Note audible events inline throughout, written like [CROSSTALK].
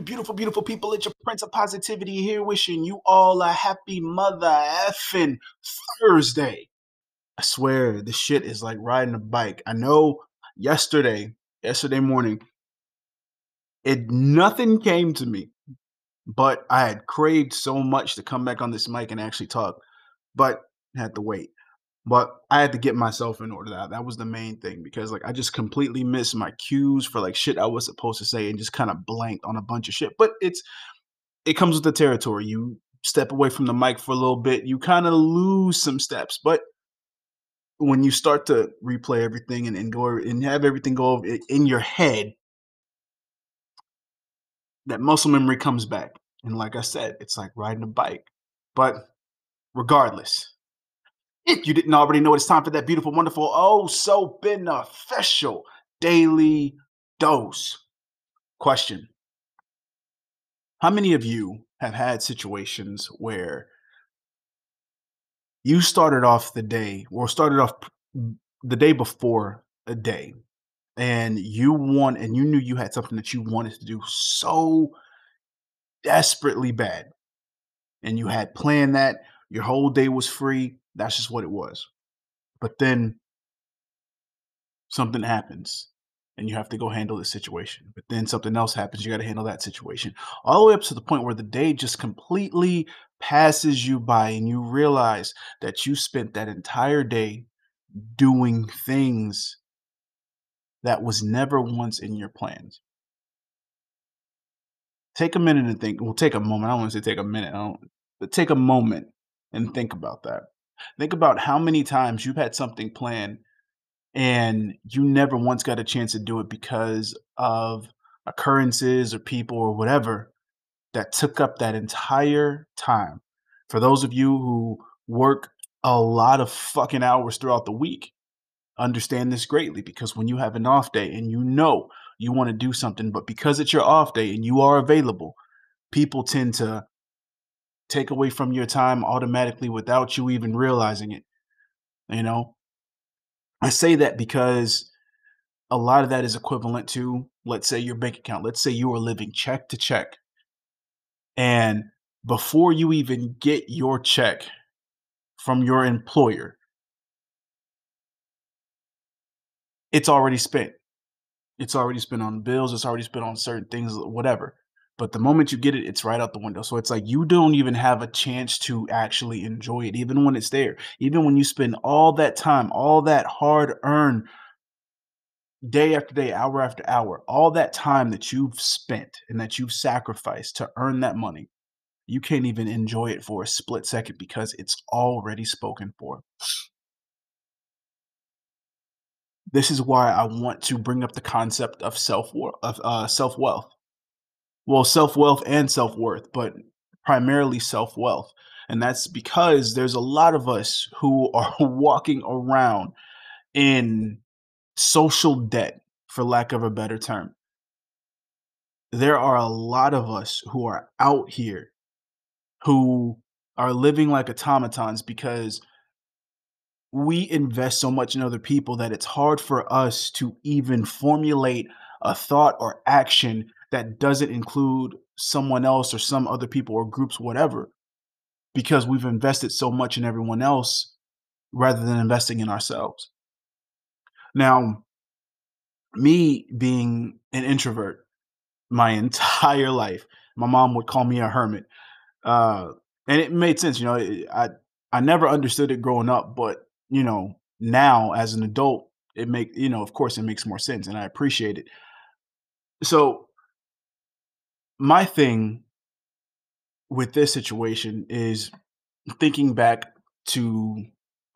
beautiful, beautiful people. It's your Prince of Positivity here, wishing you all a happy mother effing Thursday. I swear, the shit is like riding a bike. I know yesterday, yesterday morning, it nothing came to me, but I had craved so much to come back on this mic and actually talk, but had to wait. But I had to get myself in order. That that was the main thing because like I just completely missed my cues for like shit I was supposed to say and just kind of blanked on a bunch of shit. But it's it comes with the territory. You step away from the mic for a little bit, you kind of lose some steps. But when you start to replay everything and, and go and have everything go in your head, that muscle memory comes back. And like I said, it's like riding a bike. But regardless, if you didn't already know, it's time for that beautiful, wonderful, oh, so beneficial daily dose. Question How many of you have had situations where you started off the day or started off the day before a day and you want and you knew you had something that you wanted to do so desperately bad and you had planned that your whole day was free that's just what it was. But then something happens and you have to go handle the situation. But then something else happens, you got to handle that situation. All the way up to the point where the day just completely passes you by and you realize that you spent that entire day doing things that was never once in your plans. Take a minute and think. Well, take a moment. I don't want to say take a minute. I don't, but take a moment and think about that. Think about how many times you've had something planned and you never once got a chance to do it because of occurrences or people or whatever that took up that entire time. For those of you who work a lot of fucking hours throughout the week, understand this greatly because when you have an off day and you know you want to do something, but because it's your off day and you are available, people tend to take away from your time automatically without you even realizing it. You know, I say that because a lot of that is equivalent to, let's say, your bank account. Let's say you are living check to check. And before you even get your check from your employer, it's already spent. It's already spent on bills, it's already spent on certain things, whatever. But the moment you get it, it's right out the window. So it's like you don't even have a chance to actually enjoy it, even when it's there. Even when you spend all that time, all that hard earned day after day, hour after hour, all that time that you've spent and that you've sacrificed to earn that money, you can't even enjoy it for a split second because it's already spoken for. This is why I want to bring up the concept of self of uh, self wealth well, self wealth and self worth, but primarily self wealth. And that's because there's a lot of us who are [LAUGHS] walking around in social debt, for lack of a better term. There are a lot of us who are out here who are living like automatons because we invest so much in other people that it's hard for us to even formulate a thought or action that doesn't include someone else or some other people or groups, whatever, because we've invested so much in everyone else rather than investing in ourselves. Now, me being an introvert my [LAUGHS] entire life, my mom would call me a hermit. Uh, and it made sense, you know, I I never understood it growing up, but you know, now as an adult, it make you know, of course it makes more sense and I appreciate it. So my thing with this situation is thinking back to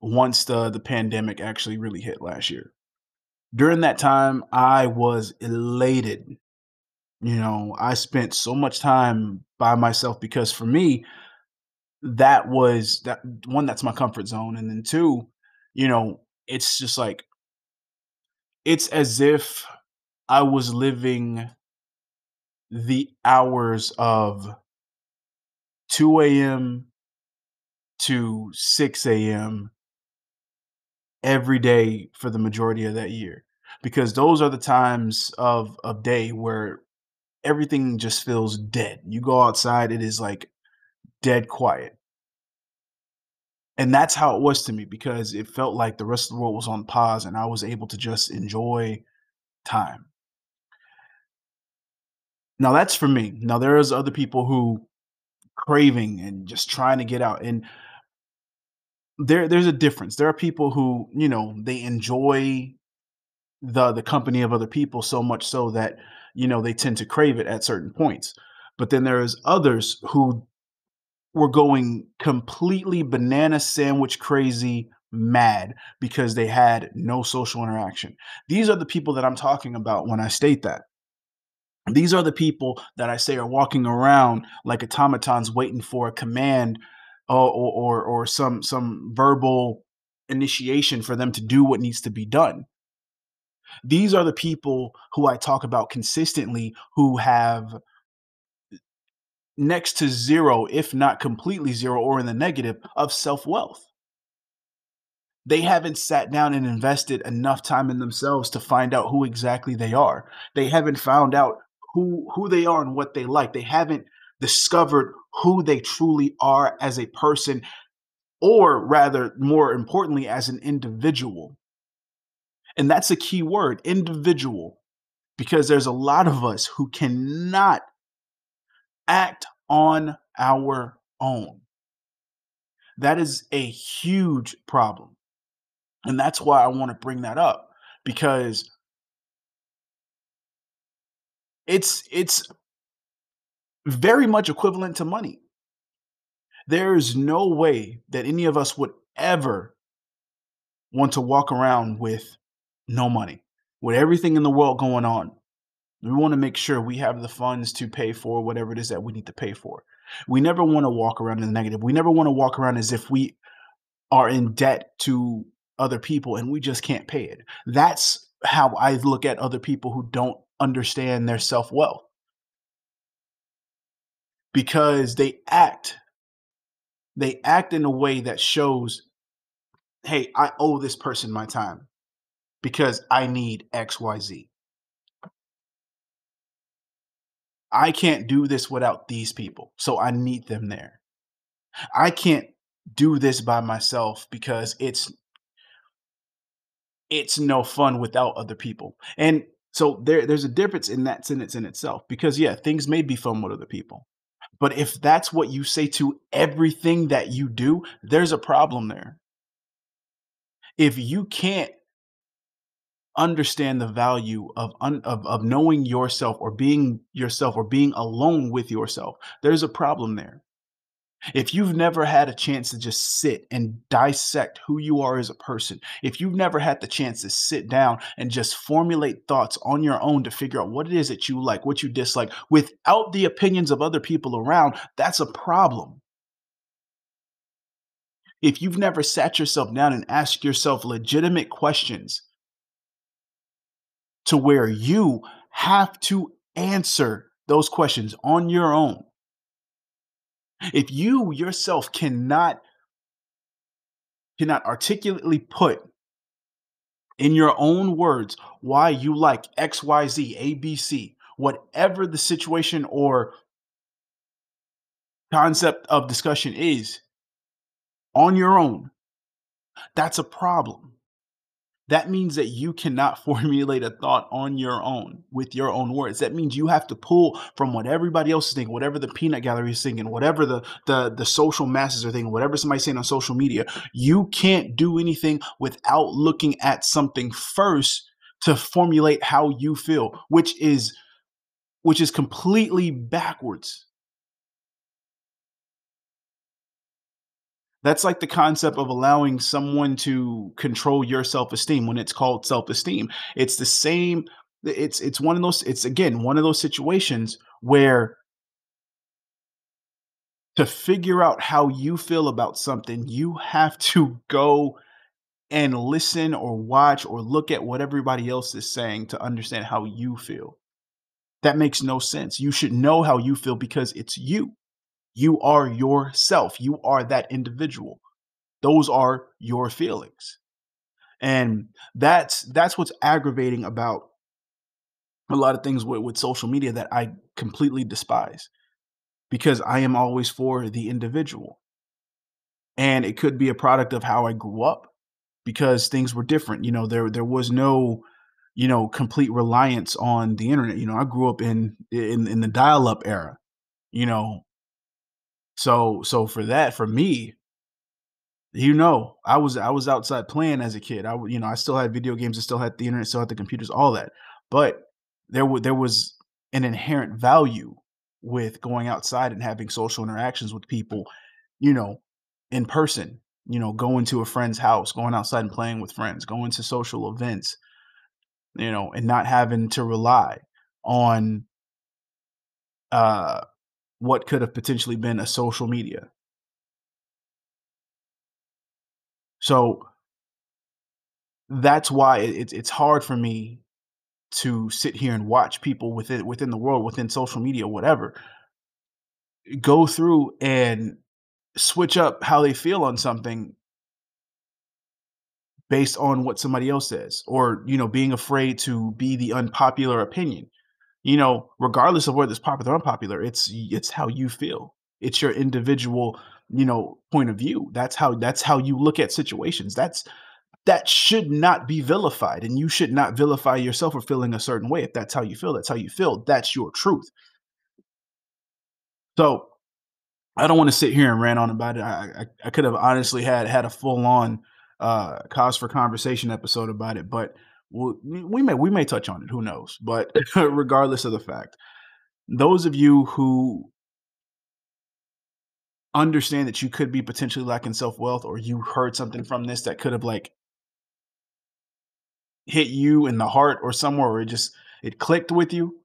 once the the pandemic actually really hit last year. During that time, I was elated. You know, I spent so much time by myself because for me, that was that one that's my comfort zone and then two, you know, it's just like it's as if I was living the hours of 2 a.m. to 6 a.m. every day for the majority of that year because those are the times of of day where everything just feels dead. You go outside, it is like dead quiet. And that's how it was to me because it felt like the rest of the world was on pause and I was able to just enjoy time. Now that's for me. Now there is other people who craving and just trying to get out and there there's a difference. There are people who, you know, they enjoy the the company of other people so much so that, you know, they tend to crave it at certain points. But then there's others who were going completely banana sandwich crazy mad because they had no social interaction. These are the people that I'm talking about when I state that. These are the people that I say are walking around like automatons waiting for a command uh, or or, or some some verbal initiation for them to do what needs to be done. These are the people who I talk about consistently who have next to zero, if not completely zero or in the negative, of self wealth. They haven't sat down and invested enough time in themselves to find out who exactly they are. They haven't found out who who they are and what they like. They haven't discovered who they truly are as a person or rather more importantly as an individual. And that's a key word, individual, because there's a lot of us who cannot act on our own. That is a huge problem. And that's why I want to bring that up because it's it's very much equivalent to money. There's no way that any of us would ever want to walk around with no money, with everything in the world going on. We want to make sure we have the funds to pay for whatever it is that we need to pay for. We never want to walk around in the negative. We never want to walk around as if we are in debt to other people and we just can't pay it. That's how I look at other people who don't understand their self well because they act they act in a way that shows hey i owe this person my time because i need xyz I can't do this without these people. So I need them there. I can't do this by myself because it's it's no fun without other people. And so there there's a difference in that sentence in itself because yeah, things may be fun with other people. But if that's what you say to everything that you do, there's a problem there. If you can't understand the value of, un, of of knowing yourself or being yourself or being alone with yourself there's a problem there if you've never had a chance to just sit and dissect who you are as a person if you've never had the chance to sit down and just formulate thoughts on your own to figure out what it is that you like what you dislike without the opinions of other people around that's a problem if you've never sat yourself down and asked yourself legitimate questions to where you have to answer those questions on your own. If you yourself cannot cannot articulately put in your own words why you like XYZ, ABC, whatever the situation or concept of discussion is on your own, that's a problem that means that you cannot [LAUGHS] formulate a thought on your own with your own words. That means you have to pull from what everybody else is thinking, whatever the peanut gallery is thinking, whatever the the the social masses are thinking, whatever somebody's saying on social media. You can't do anything without looking at something first to formulate how you feel, which is which is completely backwards. That's like the concept of allowing someone to control your self-esteem when it's called self-esteem. It's the same it's it's one of those it's again one of those situations where to figure out how you feel about something, you have to [LAUGHS] go and listen or watch or look at what everybody else is saying to understand how you feel. That makes no sense. You should know how you feel because it's you. You are yourself. You are that individual. Those are your feelings. And that's that's what's aggravating about a lot of things with with social media that I completely despise because I am always for the individual. And it could be a product of how I grew up because things were different, you know, there there was no, you know, complete reliance on the internet, you know, I grew up in in in the dial-up era, you know so so for that, for me you know, I was I was outside playing as a kid, I you know, I still had video games, I still had the internet, still had the computers, all that, but there wa there was an inherent value with going outside and having social interactions with people, you know, in person, you know, going to a friend's house, going outside and playing with friends, going to social events, you know, and not having to rely on uh, what could have potentially been a social media. So that's why it's it's hard for me to sit here and watch people within within the world, within social media, whatever go through and switch up how they feel on something based on what somebody else says or, you know, being afraid to be the unpopular opinion. You know, regardless of whether it's popular or unpopular, it's it's how you feel. It's your individual, you know, point of view. That's how that's how you look at situations. That's that should not be vilified, and you should not vilify yourself for feeling a certain way. If that's how you feel, that's how you feel. That's your truth. So, I don't wanna sit here and rant on about it. I I I could have honestly had had a full on, uh, cause for conversation episode about it, but we we may we may touch on it, who knows? But [LAUGHS] [LAUGHS] regardless of the fact, those of you who understand that you could be potentially lacking self-wealth or you heard something from this that could have, like hit you in the heart or somewhere where it just it clicked with you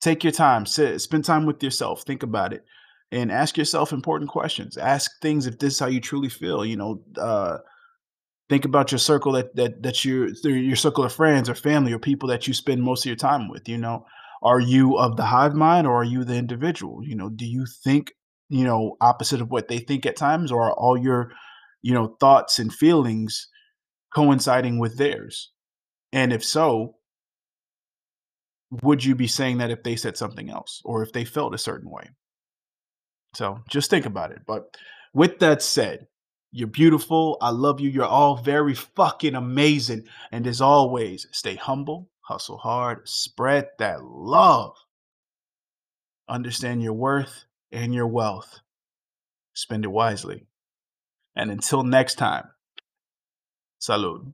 take your time, sit, spend time with yourself, think about it, and ask yourself important questions. Ask things if this is how you truly feel, you know, uh, think about your circle that that that you your circle of friends or family or people that you spend most of your time with, you know. Are you of the hive mind or are you the individual? You know, do you think, you know, opposite of what they think at times or are all your, you know, thoughts and feelings coinciding with theirs? And if so would you be saying that if they said something else or if they felt a certain way? So, just think about it, but with that said, you're beautiful, I love you, you're all very fucking amazing, and as always, stay humble, hustle hard, spread that love. Understand your worth and your wealth. Spend it wisely. And until next time, salud.